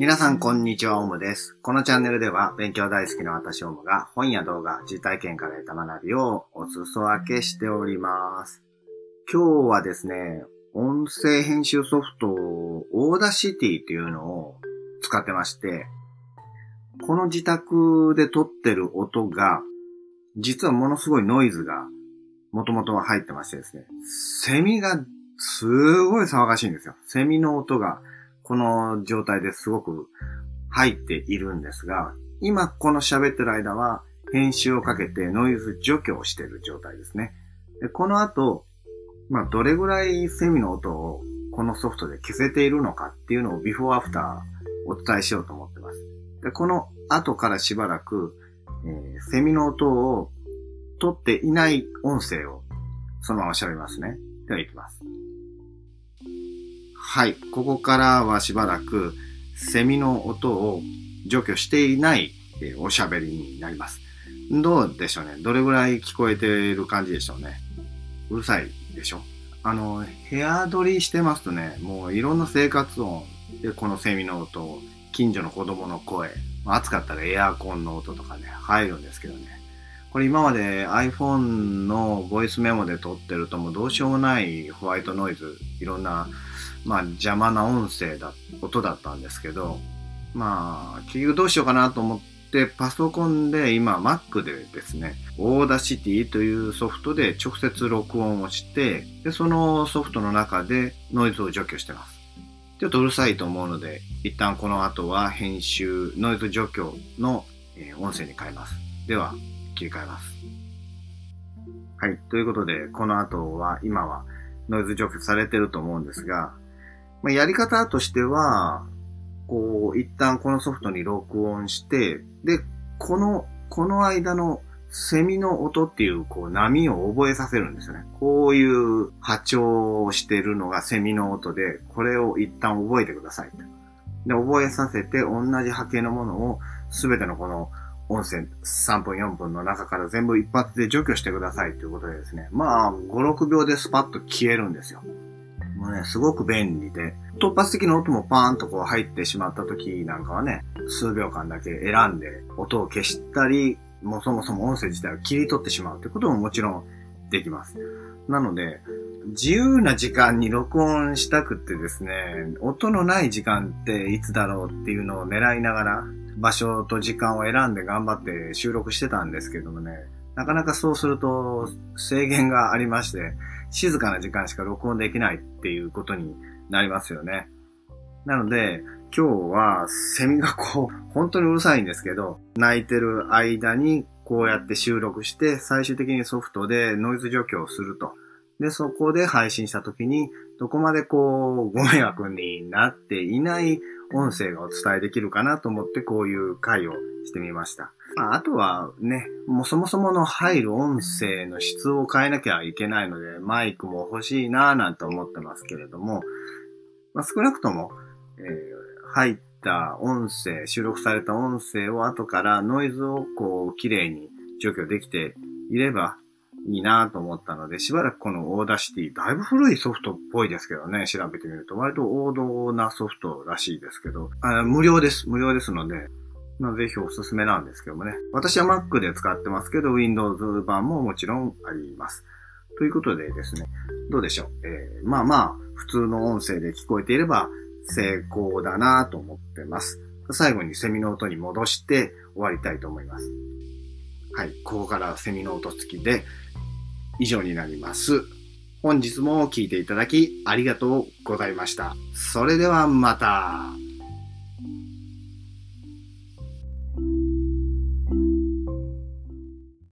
皆さんこんにちは、オムです。このチャンネルでは勉強大好きな私オムが本や動画、実体験から得た学びをお裾分けしております。今日はですね、音声編集ソフト、 Audacity っていうのを使ってまして、この自宅で撮ってる音が、実はものすごいノイズが元々は入ってましてですね、セミがすごい騒がしいんですよ。セミの音がこの状態ですごく入っているんですが、今この喋ってる間は編集をかけてノイズ除去をしている状態ですね。でこの後、まあ、どれぐらいセミの音をこのソフトで消せているのかっていうのをビフォーアフターお伝えしようと思ってます。でこの後からしばらく、えーセミの音を取っていない音声をそのまま喋りますね。では行きます。はい。ここからはしばらく、セミの音を除去していない、えおしゃべりになります。どうでしょうね？どれぐらい聞こえている感じでしょうね？うるさいでしょ？あの、部屋取りしてますとね、もういろんな生活音で、このセミの音、近所の子供の声、暑かったらエアコンの音とかね、入るんですけどね。これ今まで iPhone のボイスメモで撮ってるともうどうしようもないホワイトノイズ、いろんなまあ邪魔な音声だ、音だったんですけど、まあ、結局どうしようかなと思って、パソコンで今 Mac でですね、 Audacity というソフトで直接録音をして、で、そのソフトの中でノイズを除去してます。ちょっとうるさいと思うので、一旦この後は編集、ノイズ除去の音声に変えます。では、切り替えます。はい。ということで、この後は、今はノイズ除去されてると思うんですが、まあ、やり方としては、こう、一旦このソフトに録音して、で、この、この間のセミの音っていう、こう、波を覚えさせるんですよね。こういう波長をしてるのがセミの音で、これを一旦覚えてください。で、覚えさせて、同じ波形のものを、すべてのこの音声3分4分の中から全部一発で除去してくださいということでですね。まあ、5、6秒でスパッと消えるんですよ。もうね、すごく便利で、突発的な音もパーンとこう入ってしまった時なんかはね、数秒間だけ選んで音を消したり、もうそもそも音声自体を切り取ってしまうってことももちろんできます。なので、自由な時間に録音したくってですね、音のない時間っていつだろうっていうのを狙いながら、場所と時間を選んで頑張って収録してたんですけどもね、なかなかそうすると制限がありまして、静かな時間しか録音できないっていうことになりますよね。なので、今日はセミがこう、本当にうるさいんですけど、泣いてる間にこうやって収録して、最終的にソフトでノイズ除去をすると。で、そこで配信した時に、どこまでこう、ご迷惑になっていない音声がお伝えできるかなと思って、こういう回をしてみました。まあ、あとはね、もうそもそもの入る音声の質を変えなきゃいけないので、マイクも欲しいなぁなんて思ってますけれども、まあ、少なくとも、えー入った音声、収録された音声を後からノイズをこう、綺麗に除去できていればいいなと思ったので、しばらくこの Audacity、だいぶ古いソフトっぽいですけどね、調べてみると、割と王道なソフトらしいですけど、あ無料です。無料ですので、まあ、ぜひおすすめなんですけどもね。私は Mac で使ってますけど、Windows 版ももちろんあります。ということでですね、どうでしょう？えーまあまあ、普通の音声で聞こえていれば成功だなと思ってます。最後にセミの音に戻して終わりたいと思います。はい、ここからセミの音付きで以上になります。本日も聴いていただきありがとうございました。それではまた。